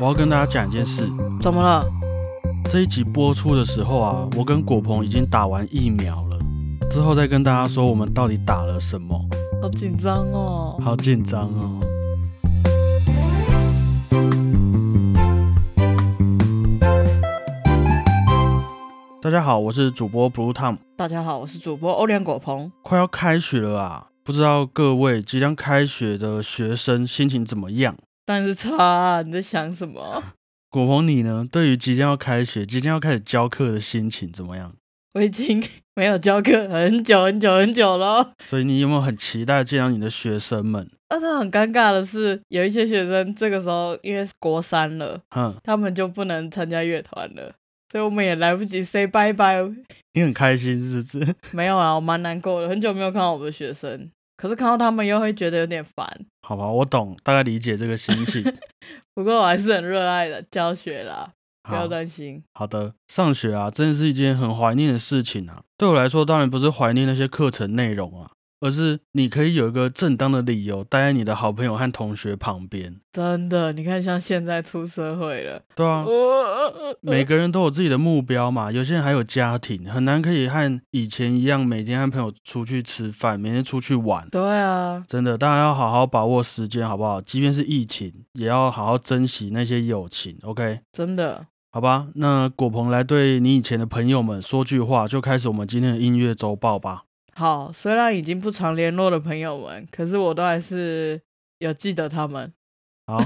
我要跟大家讲一件事。怎么了？这一集播出的时候啊，我跟果鹏已经打完疫苗了，之后再跟大家说我们到底打了什么。好紧张哦。好紧张哦。大家好，我是主播 Blue Tom。大家好，我是主播欧联果鹏。快要开学了啊，不知道各位即将开学的学生心情怎么样？但是差啊，你在想什么？果鹏，你呢？对于即将要开学、即将要开始教课的心情怎么样？我已经没有教课很久很久很久了，所以你有没有很期待见到你的学生们？但是很尴尬的是，有一些学生这个时候因为国三了，嗯，他们就不能参加乐团了，所以我们也来不及 say bye bye。你很开心是不是？没有啊，我蛮难过的，很久没有看到我的学生，可是看到他们又会觉得有点烦。好吧，我懂，大概理解这个心情。不过我还是很热爱的教学啦，不要担心。好的，上学啊，真的是一件很怀念的事情啊。对我来说，当然不是怀念那些课程内容啊，而是你可以有一个正当的理由待在你的好朋友和同学旁边。真的，你看，像现在出社会了，对啊，每个人都有自己的目标嘛，有些人还有家庭，很难可以和以前一样每天和朋友出去吃饭，每天出去玩。对啊，真的，大家要好好把握时间，好不好？即便是疫情，也要好好珍惜那些友情。OK，真的。好吧。那果鹏来对你以前的朋友们说句话，就开始我们今天的音乐周报吧。好，虽然已经不常联络的朋友们，可是我都还是有记得他们。好，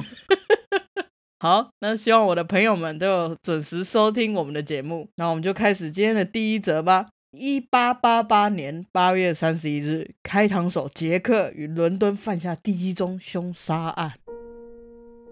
好，那希望我的朋友们都有准时收听我们的节目。那我们就开始今天的第一则吧。一八八八年八月三十一日，开膛手杰克与伦敦犯下第一宗凶杀案。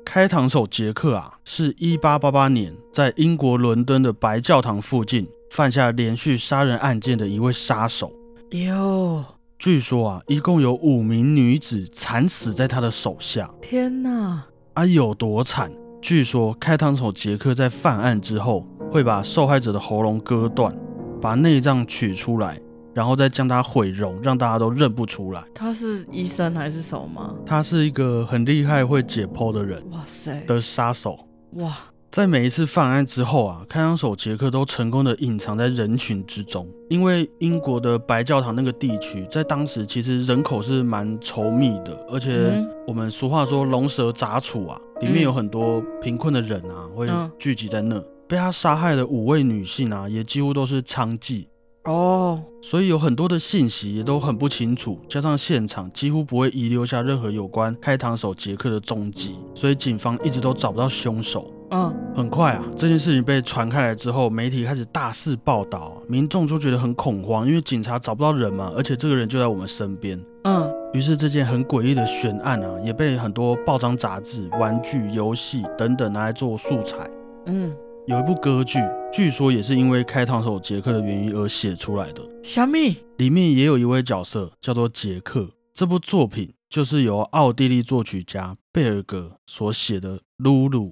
开膛手杰克啊，是一八八八年在英国伦敦的白教堂附近犯下连续杀人案件的一位杀手。哟，据说啊，一共有五名女子惨死在他的手下。天哪！啊，有多惨？据说开膛手杰克在犯案之后，会把受害者的喉咙割断，把内脏取出来，然后再将它毁容，让大家都认不出来。他是医生还是什么吗？他是一个很厉害会解剖的人哇塞！的杀手。哇，在每一次犯案之后啊，开膛手杰克都成功的隐藏在人群之中，因为英国的白教堂那个地区，在当时其实人口是蛮稠密的，而且嗯我们俗话说龙蛇杂处啊，里面嗯有很多贫困的人啊，会嗯聚集在那。被他杀害的五位女性啊，也几乎都是娼妓，哦，所以有很多的信息也都很不清楚，加上现场几乎不会遗留下任何有关开膛手杰克的踪迹，所以警方一直都找不到凶手。嗯，很快啊，这件事情被传开来之后，媒体开始大肆报道啊，民众就觉得很恐慌，因为警察找不到人嘛，而且这个人就在我们身边。嗯，于是这件很诡异的悬案啊，也被很多报章杂志、玩具、游戏等等拿来做素材。嗯，有一部歌剧，据说也是因为开膛手杰克的原因而写出来的，小米，里面也有一位角色叫做杰克。这部作品就是由奥地利作曲家贝尔格所写的《露露》，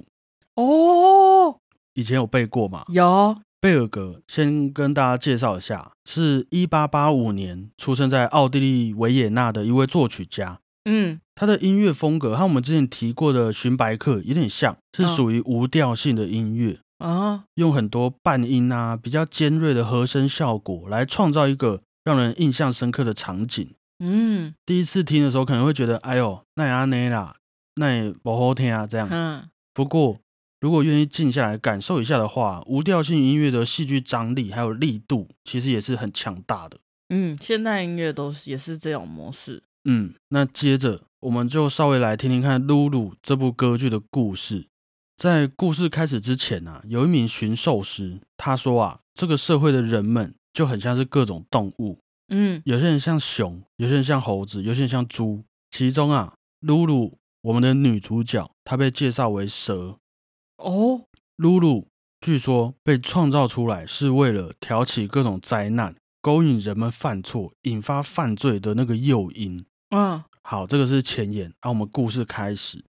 哦，以前有背过吗？有，贝尔格先跟大家介绍一下，是一八八五年出生在奥地利维也纳的一位作曲家。嗯，他的音乐风格和我们之前提过的荀白克有点像，是嗯属于无调性的音乐，啊，用很多半音啊、比较尖锐的和声效果来创造一个让人印象深刻的场景。嗯，第一次听的时候可能会觉得，哎呦，那也安内啦，那也不好听啊，这样。嗯，不过，如果愿意静下来感受一下的话，无调性音乐的戏剧张力还有力度，其实也是很强大的。嗯，现代音乐都是也是这种模式。嗯，那接着我们就稍微来听听看《露露》这部歌剧的故事。在故事开始之前啊，有一名驯兽师，他说啊，这个社会的人们就很像是各种动物，嗯，有些人像熊，有些人像猴子，有些人像猪。其中啊，露露，我们的女主角，她被介绍为蛇。哦，露露据说被创造出来是为了挑起各种灾难，勾引人们犯错，引发犯罪的那个诱因。嗯，好，这个是前言，让、我们故事开始。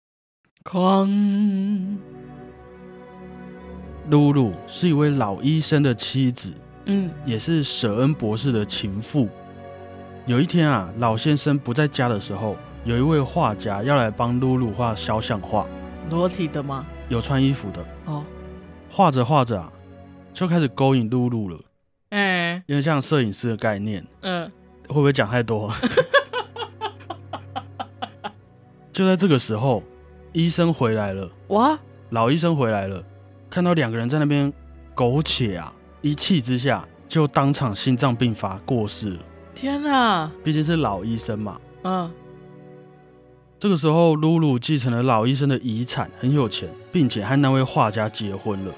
哐，露露是一位老医生的妻子，嗯，也是舍恩博士的情妇。有一天啊，老先生不在家的时候，有一位画家要来帮露露画肖像画。裸体的吗？有穿衣服的。哦，画着画着啊，就开始勾引露露了。哎、有点像摄影师的概念，嗯，会不会讲太多？就在这个时候，医生回来了，哇，老医生回来了，看到两个人在那边苟且啊，一气之下就当场心脏病发过世了。天哪！毕竟是老医生嘛。嗯，这个时候，露露继承了老医生的遗产，很有钱，并且和那位画家结婚了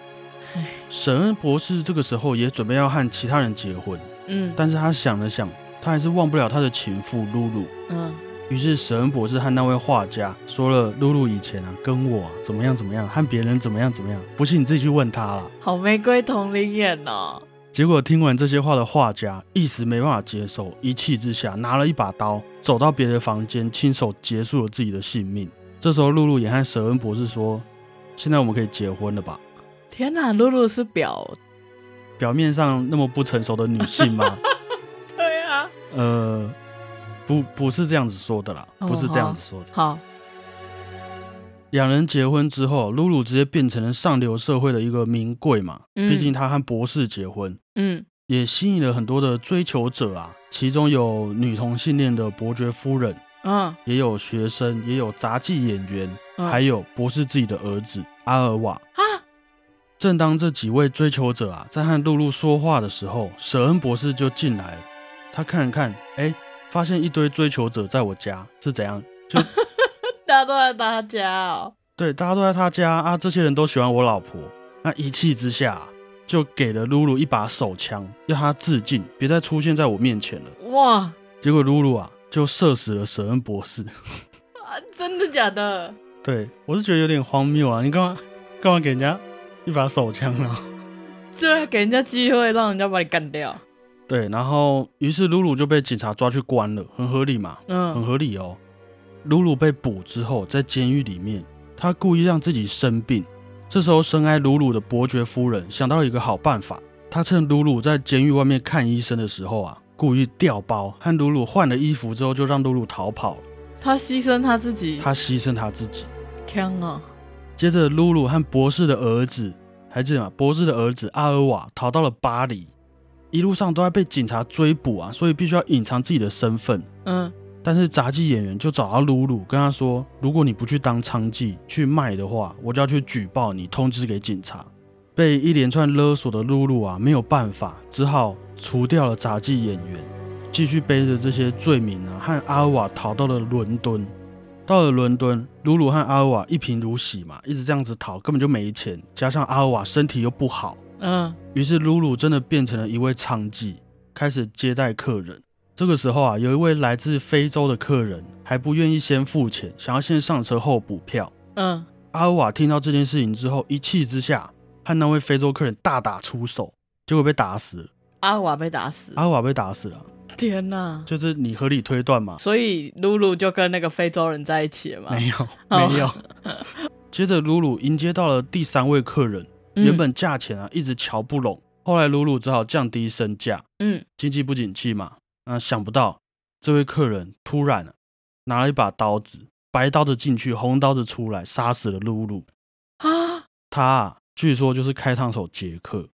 唉。沈恩博士这个时候也准备要和其他人结婚，嗯但是他想了想，他还是忘不了他的情妇露露。嗯，于是沈恩博士和那位画家说了露露以前啊跟我啊怎么样怎么样，和别人怎么样怎么样，不信你自己去问他啦。好玫瑰同龄眼哦。结果听完这些话的画家一时没办法接受，一气之下拿了一把刀，走到别的房间，亲手结束了自己的性命。这时候露露也和舍恩博士说：“现在我们可以结婚了吧天哪，露露是表，？” 表面上那么不成熟的女性吗？对啊。呃，不，不是这样子说的啦，哦不是这样子说的。好，两人结婚之后，露露直接变成了上流社会的一个名贵嘛，嗯毕竟她和博士结婚，嗯也吸引了很多的追求者啊，其中有女同性恋的伯爵夫人，嗯也有学生，也有杂技演员，嗯，还有博士自己的儿子阿尔瓦。啊，正当这几位追求者啊在和露露说话的时候，舍恩博士就进来了。他看了看，哎，发现一堆追求者在我家是怎样？就大家都在他家哦。对，大家都在他家啊，这些人都喜欢我老婆。那一气之下啊，就给了露露一把手枪，要她自尽，别再出现在我面前了。哇，结果露露啊，就射死了舍恩博士。啊，真的假的？对我是觉得有点荒谬啊！你干嘛干嘛给人家一把手枪啊？对啊，给人家机会，让人家把你干掉。对，然后于是露露就被警察抓去关了，很合理嘛，嗯很嗯合理哦。露露被捕之后，在监狱里面，他故意让自己生病。这时候，深爱露露的伯爵夫人想到了一个好办法，她趁露露在监狱外面看医生的时候啊，故意调包，和露露换了衣服之后，就让露露逃跑了。他牺牲他自己，他牺牲他自己。天啊！接着，露露和博士的儿子，还记得吗？博士的儿子阿尔瓦逃到了巴黎，一路上都在被警察追捕啊，所以必须要隐藏自己的身份。嗯但是杂技演员就找到露露，跟他说：“如果你不去当娼妓去卖的话，我就要去举报你，通知给警察。”被一连串勒索的露露啊，没有办法，只好除掉了杂技演员，继续背着这些罪名啊，和阿瓦逃到了伦敦。到了伦敦，露露和阿瓦一贫如洗嘛，一直这样子逃，根本就没钱，加上阿瓦身体又不好，嗯于是露露真的变成了一位娼妓，开始接待客人。这个时候啊，有一位来自非洲的客人还不愿意先付钱，想要先上车后补票。嗯，阿尔瓦听到这件事情之后，一气之下和那位非洲客人大打出手，结果被打死了。阿瓦被打死。阿尔瓦被打死了，天哪！就是你合理推断嘛？所以露露就跟那个非洲人在一起了嘛？没有，哦没有。接着露露迎接到了第三位客人，嗯原本价钱啊一直瞧不拢，后来露露只好降低身价，嗯经济不景气嘛，那想不到这位客人突然、啊、拿了一把刀子，白刀子进去，红刀子出来，杀死了露露。啊！他啊，据说就是开膛手杰克。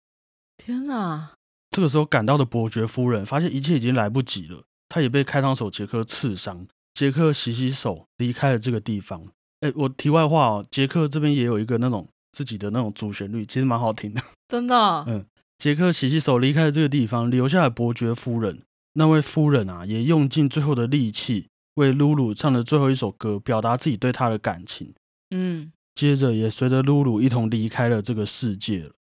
天哪！这个时候赶到的伯爵夫人发现一切已经来不及了，她也被开膛手杰克刺伤。杰克洗洗手离开了这个地方。哎，我题外话哦，杰克这边也有一个那种自己的那种主旋律，其实蛮好听的。真的哦？嗯杰克洗洗手离开了这个地方，留下了伯爵夫人。那位夫人啊，也用尽最后的力气为露露唱了最后一首歌，表达自己对她的感情。嗯接着也随着露露一同离开了这个世界了。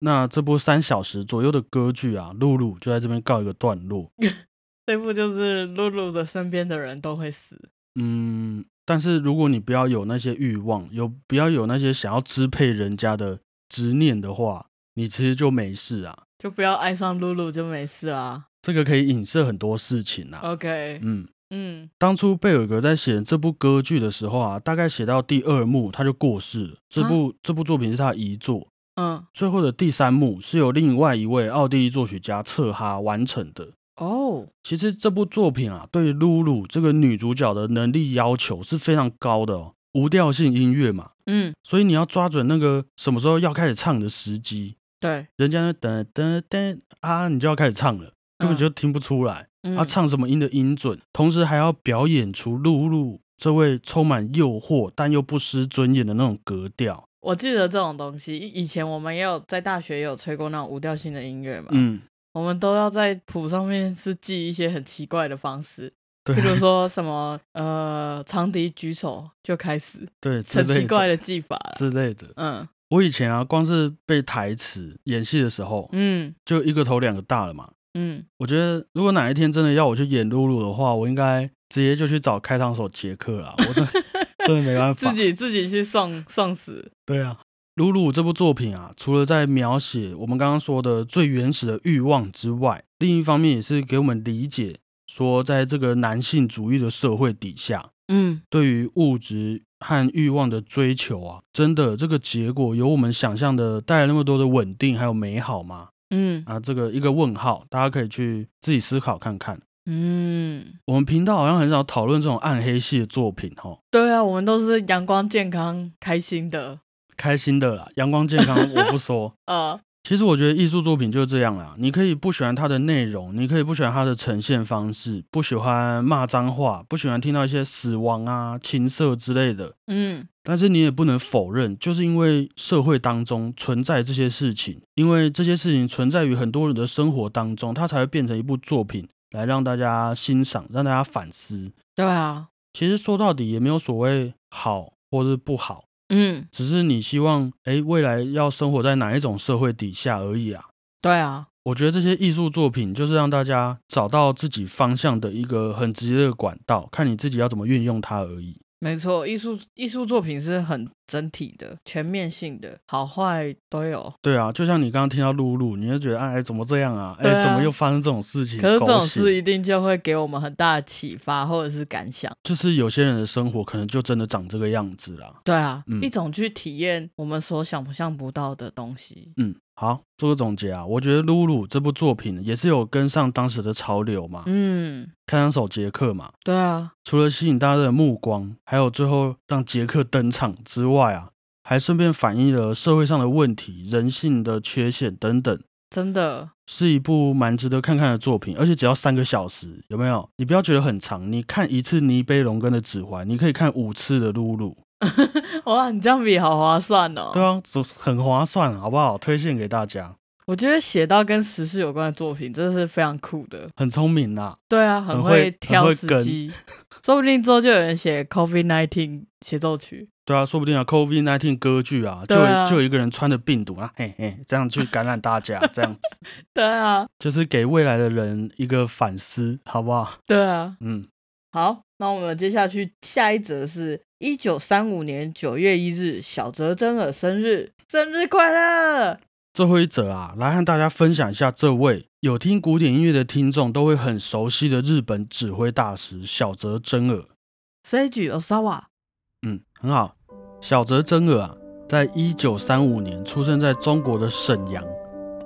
那这部三小时左右的歌剧啊，露露就在这边告一个段落。这部就是露露的身边的人都会死。嗯，但是如果你不要有那些欲望，有不要有那些想要支配人家的执念的话，你其实就没事啊。就不要爱上露露就没事啦。这个可以影射很多事情啊。OK，嗯，嗯当初贝尔格在写这部歌剧的时候啊，大概写到第二幕他就过世了。这部、这部作品是他遗作，嗯，最后的第三幕是由另外一位奥地利作曲家策哈完成的。哦，其实这部作品啊，对露露这个女主角的能力要求是非常高的哦。无调性音乐嘛，嗯，所以你要抓准那个什么时候要开始唱的时机。对，人家噔噔噔啊，你就要开始唱了，根本嗯就听不出来。嗯他唱什么音的音准，同时还要表演出露露这位充满诱惑但又不失尊严的那种格调。我记得这种东西，以以前我们也有在大学也有吹过那种无调性的音乐嘛，嗯，我们都要在谱上面是记一些很奇怪的方式，对譬如说什么呃长笛举手就开始，对很奇怪的的技法。之类的。嗯我以前啊，光是背台词演戏的时候，嗯就一个头两个大了嘛。嗯，我觉得如果哪一天真的要我去演露露的话，我应该直接就去找开膛手杰克啦。我真的 真的没办法。自己自己去送送死。对啊，露露这部作品啊，除了在描写我们刚刚说的最原始的欲望之外，另一方面也是给我们理解说，在这个男性主义的社会底下，嗯对于物质和欲望的追求啊，真的这个结果有我们想象的带来那么多的稳定还有美好吗？嗯啊，这个一个问号，大家可以去自己思考看看。嗯，我们频道好像很少讨论这种暗黑系的作品哦，对啊，我们都是阳光、健康、开心的。开心的啦，阳光健康我不说。呃，其实我觉得艺术作品就是这样啦，你可以不喜欢它的内容，你可以不喜欢它的呈现方式，不喜欢骂脏话，不喜欢听到一些死亡啊、情色之类的，嗯。但是你也不能否认，就是因为社会当中存在这些事情，因为这些事情存在于很多人的生活当中，它才会变成一部作品来让大家欣赏，让大家反思。对啊，其实说到底也没有所谓好或是不好，嗯，只是你希望哎未来要生活在哪一种社会底下而已啊。对啊，我觉得这些艺术作品就是让大家找到自己方向的一个很直接的管道，看你自己要怎么运用它而已。没错，艺术艺术作品是很整体的、全面性的，好坏都有。对啊，就像你刚刚听到露露，你就觉得哎怎么这样啊？哎、啊怎么又发生这种事情？可是这种事一定就会给我们很大的启发或者是感想。就是有些人的生活可能就真的长这个样子啦。对啊，嗯一种去体验我们所想象不到的东西。嗯，好，做个总结啊，我觉得露露这部作品也是有跟上当时的潮流嘛，嗯，看上手杰克嘛，对啊，除了吸引大家的目光，还有最后让杰克登场之外啊，还顺便反映了社会上的问题、人性的缺陷等等，真的，是一部蛮值得看看的作品。而且只要三个小时，有没有？你不要觉得很长，你看一次尼贝龙根的指环，你可以看五次的露露，哇，你这样比好划算哦。对啊，很划算，好不好？推荐给大家，我觉得写到跟时事有关的作品，真的是非常酷的。很聪明呐、对啊，很会会挑时机，说不定之后就有人写 COVID nineteen 协奏曲。对啊，说不定啊，COVID nineteen 歌剧啊，就就有一个人穿着病毒啊，嘿嘿，这样去感染大家，这样子对啊，就是给未来的人一个反思，好不好？对啊。嗯。好，那我们接下去下一则是一九三五年九月一日，小泽征尔生日，生日快乐！最后一则啊，来和大家分享一下这位有听古典音乐的听众都会很熟悉的日本指挥大师小泽征尔。Seiji Osawa，嗯，很好。小泽征尔啊，在一九三五年出生在中国的沈阳，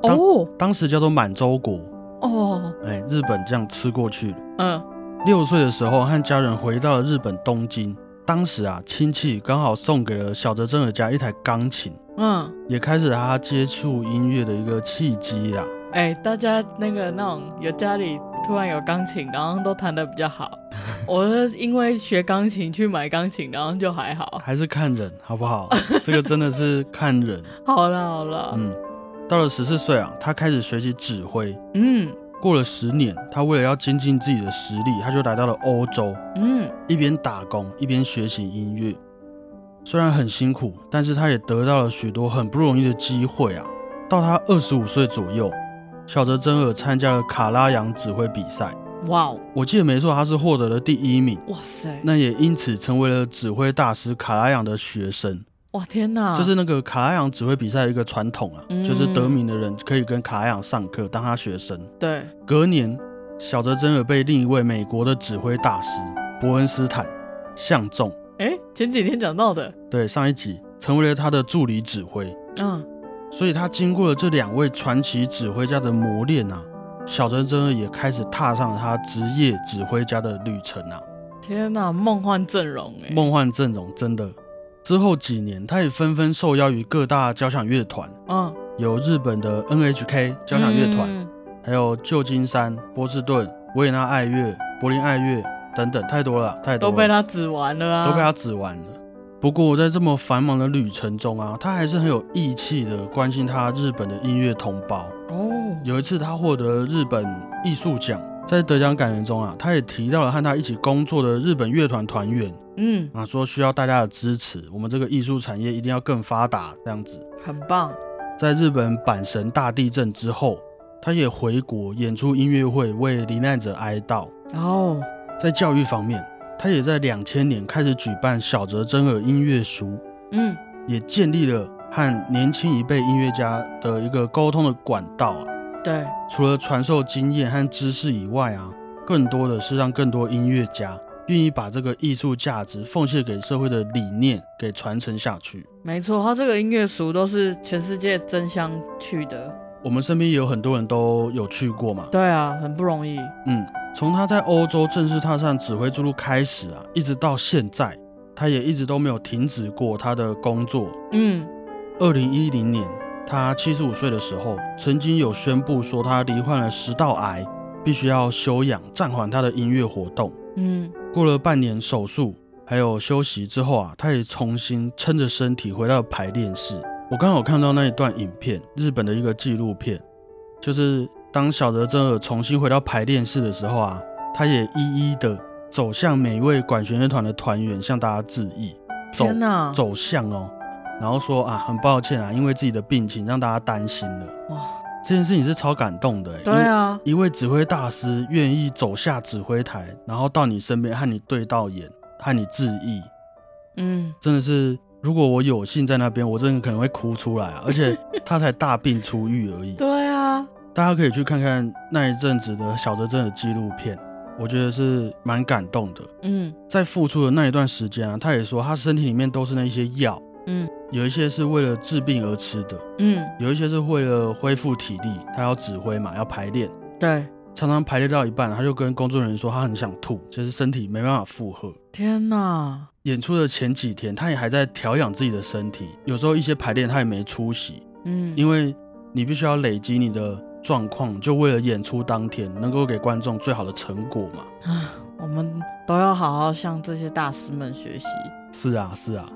哦当时叫做满洲国。哦，哎，日本这样吃过去了。嗯六岁的时候，和家人回到了日本东京。当时啊，亲戚刚好送给了小泽征尔家一台钢琴，嗯，也开始了他接触音乐的一个契机啦。哎、大家那个那种有家里突然有钢琴，然后都弹得比较好。我是因为学钢琴去买钢琴，然后就还好。还是看人好不好？这个真的是看人。好了好了，嗯，到了十四岁啊，他开始学习指挥。嗯过了十年，他为了要精进自己的实力，他就来到了欧洲，嗯一边打工一边学习音乐。虽然很辛苦，但是他也得到了许多很不容易的机会啊。到他二十五岁左右，小泽征尔参加了卡拉扬指挥比赛，哇哦我记得没错，他是获得了第一名。哇塞，那也因此成为了指挥大师卡拉扬的学生。哇天哪，就是那个卡拉扬指挥比赛的一个传统啊，嗯。就是得名的人可以跟卡拉扬上课，当他学生。对。隔年，小泽征尔被另一位美国的指挥大师伯恩斯坦相中，哎，前几天讲到的，对上一集成为了他的助理指挥。嗯。所以他经过了这两位传奇指挥家的磨练啊，小泽征尔也开始踏上了他职业指挥家的旅程啊。天哪，梦幻阵容哎，梦幻阵容真的，之后几年，他也纷纷受邀于各大交响乐团，嗯，有日本的 NHK 交响乐团，嗯还有旧金山、波士顿、维也纳爱乐、柏林爱乐等等，太多了，太多了，都被他指完了啊，都被他指完了。不过在这么繁忙的旅程中啊，他还是很有义气的关心他日本的音乐同胞。哦，有一次，他获得日本艺术奖，在得奖感言中啊，他也提到了和他一起工作的日本乐团团员嗯，啊，说需要大家的支持，我们这个艺术产业一定要更发达，这样子。很棒，在日本阪神大地震之后，他也回国演出音乐会，为罹难者哀悼。哦，在教育方面，他也在两千年开始举办小泽征尔音乐书，嗯，也建立了和年轻一辈音乐家的一个沟通的管道啊。对，除了传授经验和知识以外啊，更多的是让更多音乐家愿意把这个艺术价值奉献给社会的理念给传承下去。没错，他这个音乐俗都是全世界争相去的，我们身边也有很多人都有去过嘛，对啊，很不容易，嗯，从他在欧洲正式踏上指挥之路开始啊，一直到现在，他也一直都没有停止过他的工作。嗯，二零一零年，他七十五岁的时候，曾经有宣布说他罹患了食道癌，必须要休养，暂缓他的音乐活动。嗯，过了半年手术还有休息之后啊，他也重新撑着身体回到排练室。我刚好看到那一段影片，日本的一个纪录片，就是当小泽征尔重新回到排练室的时候啊，他也一一的走向每一位管弦乐团的团员，向大家致意，走走向哦，然后说啊，很抱歉啊，因为自己的病情让大家担心了。哇，这件事情是超感动的欸，对啊，一位指挥大师愿意走下指挥台，然后到你身边和你对到眼，和你致意，嗯，真的是，如果我有幸在那边，我真的可能会哭出来啊！而且他才大病初愈而已，对啊，大家可以去看看那一阵子的小泽征的纪录片，我觉得是蛮感动的。嗯在付出的那一段时间啊，他也说他身体里面都是那一些药，嗯有一些是为了治病而吃的，嗯，有一些是为了恢复体力，他要指挥嘛，要排练。对，常常排练到一半，他就跟工作人员说他很想吐，就是身体没办法负荷。天哪，演出的前几天，他也还在调养自己的身体，有时候一些排练他也没出席，嗯，因为你必须要累积你的状况，就为了演出当天能够给观众最好的成果嘛。啊，我们都要好好向这些大师们学习。是啊，是啊，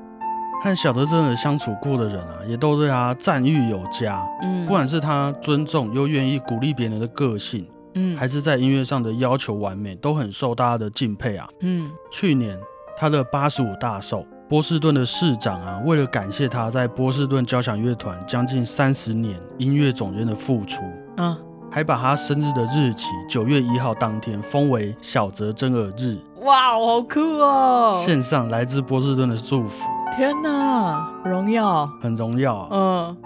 和小泽征尔相处过的人啊，也都对他赞誉有加。嗯，不管是他尊重又愿意鼓励别人的个性，嗯还是在音乐上的要求完美，都很受大家的敬佩啊。嗯去年他的八十五大寿，波士顿的市长啊，为了感谢他在波士顿交响乐团将近三十年音乐总监的付出，啊，还把他生日的日期九月一号当天封为小泽征尔日，哇，好酷哦！献上来自波士顿的祝福，天哪，荣耀！很荣耀啊！嗯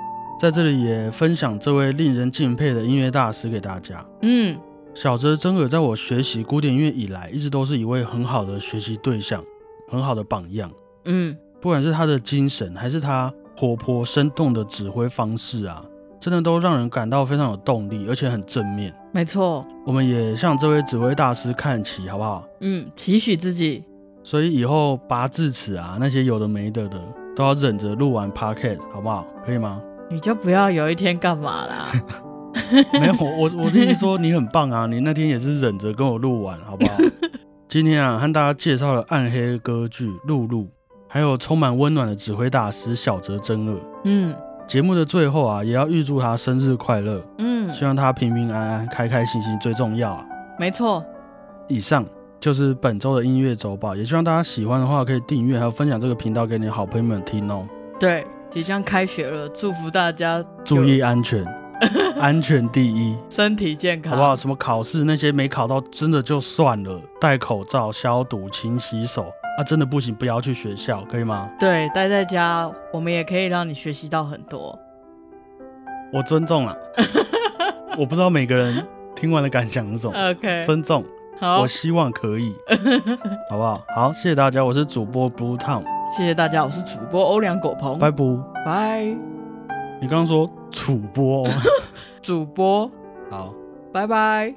在这里也分享这位令人敬佩的音乐大师给大家。嗯小泽征尔在我学习古典音乐以来，一直都是一位很好的学习对象，很好的榜样。嗯，不管是他的精神，还是他活泼生动的指挥方式啊，真的都让人感到非常有动力，而且很正面。没错。我们也向这位指挥大师看齐，好不好？嗯，期许自己。所以以后拔智齿啊，那些有的没的的，都要忍着录完 podcast，好不好？可以吗？你就不要有一天干嘛啦？没有，我我的意思说你很棒啊，你那天也是忍着跟我录完，好不好？今天啊，和大家介绍了暗黑歌剧《露露》，还有充满温暖的指挥大师小泽征二。嗯节目的最后啊，也要预祝他生日快乐，嗯，希望他平平安安、开开心心最重要啊。没错。以上就是本周的音乐周报，也希望大家喜欢的话可以订阅，还有分享这个频道给你好朋友们听哦。对，即将开学了，祝福大家注意安全，安全第一，身体健康，好不好？？什么考试那些没考到，真的就算了，戴口罩、消毒、勤洗手啊，真的不行，不要去学校，可以吗？对，待在家，我们也可以让你学习到很多。我尊重啊，我不知道每个人听完的感想是什么，OK，尊重，好我，希望可以，好不好？好，谢谢大家，我是主播 Blue Town，谢谢大家，我是主播欧良狗鹏，拜拜。拜，你刚刚说主播哦，主播，好。拜拜。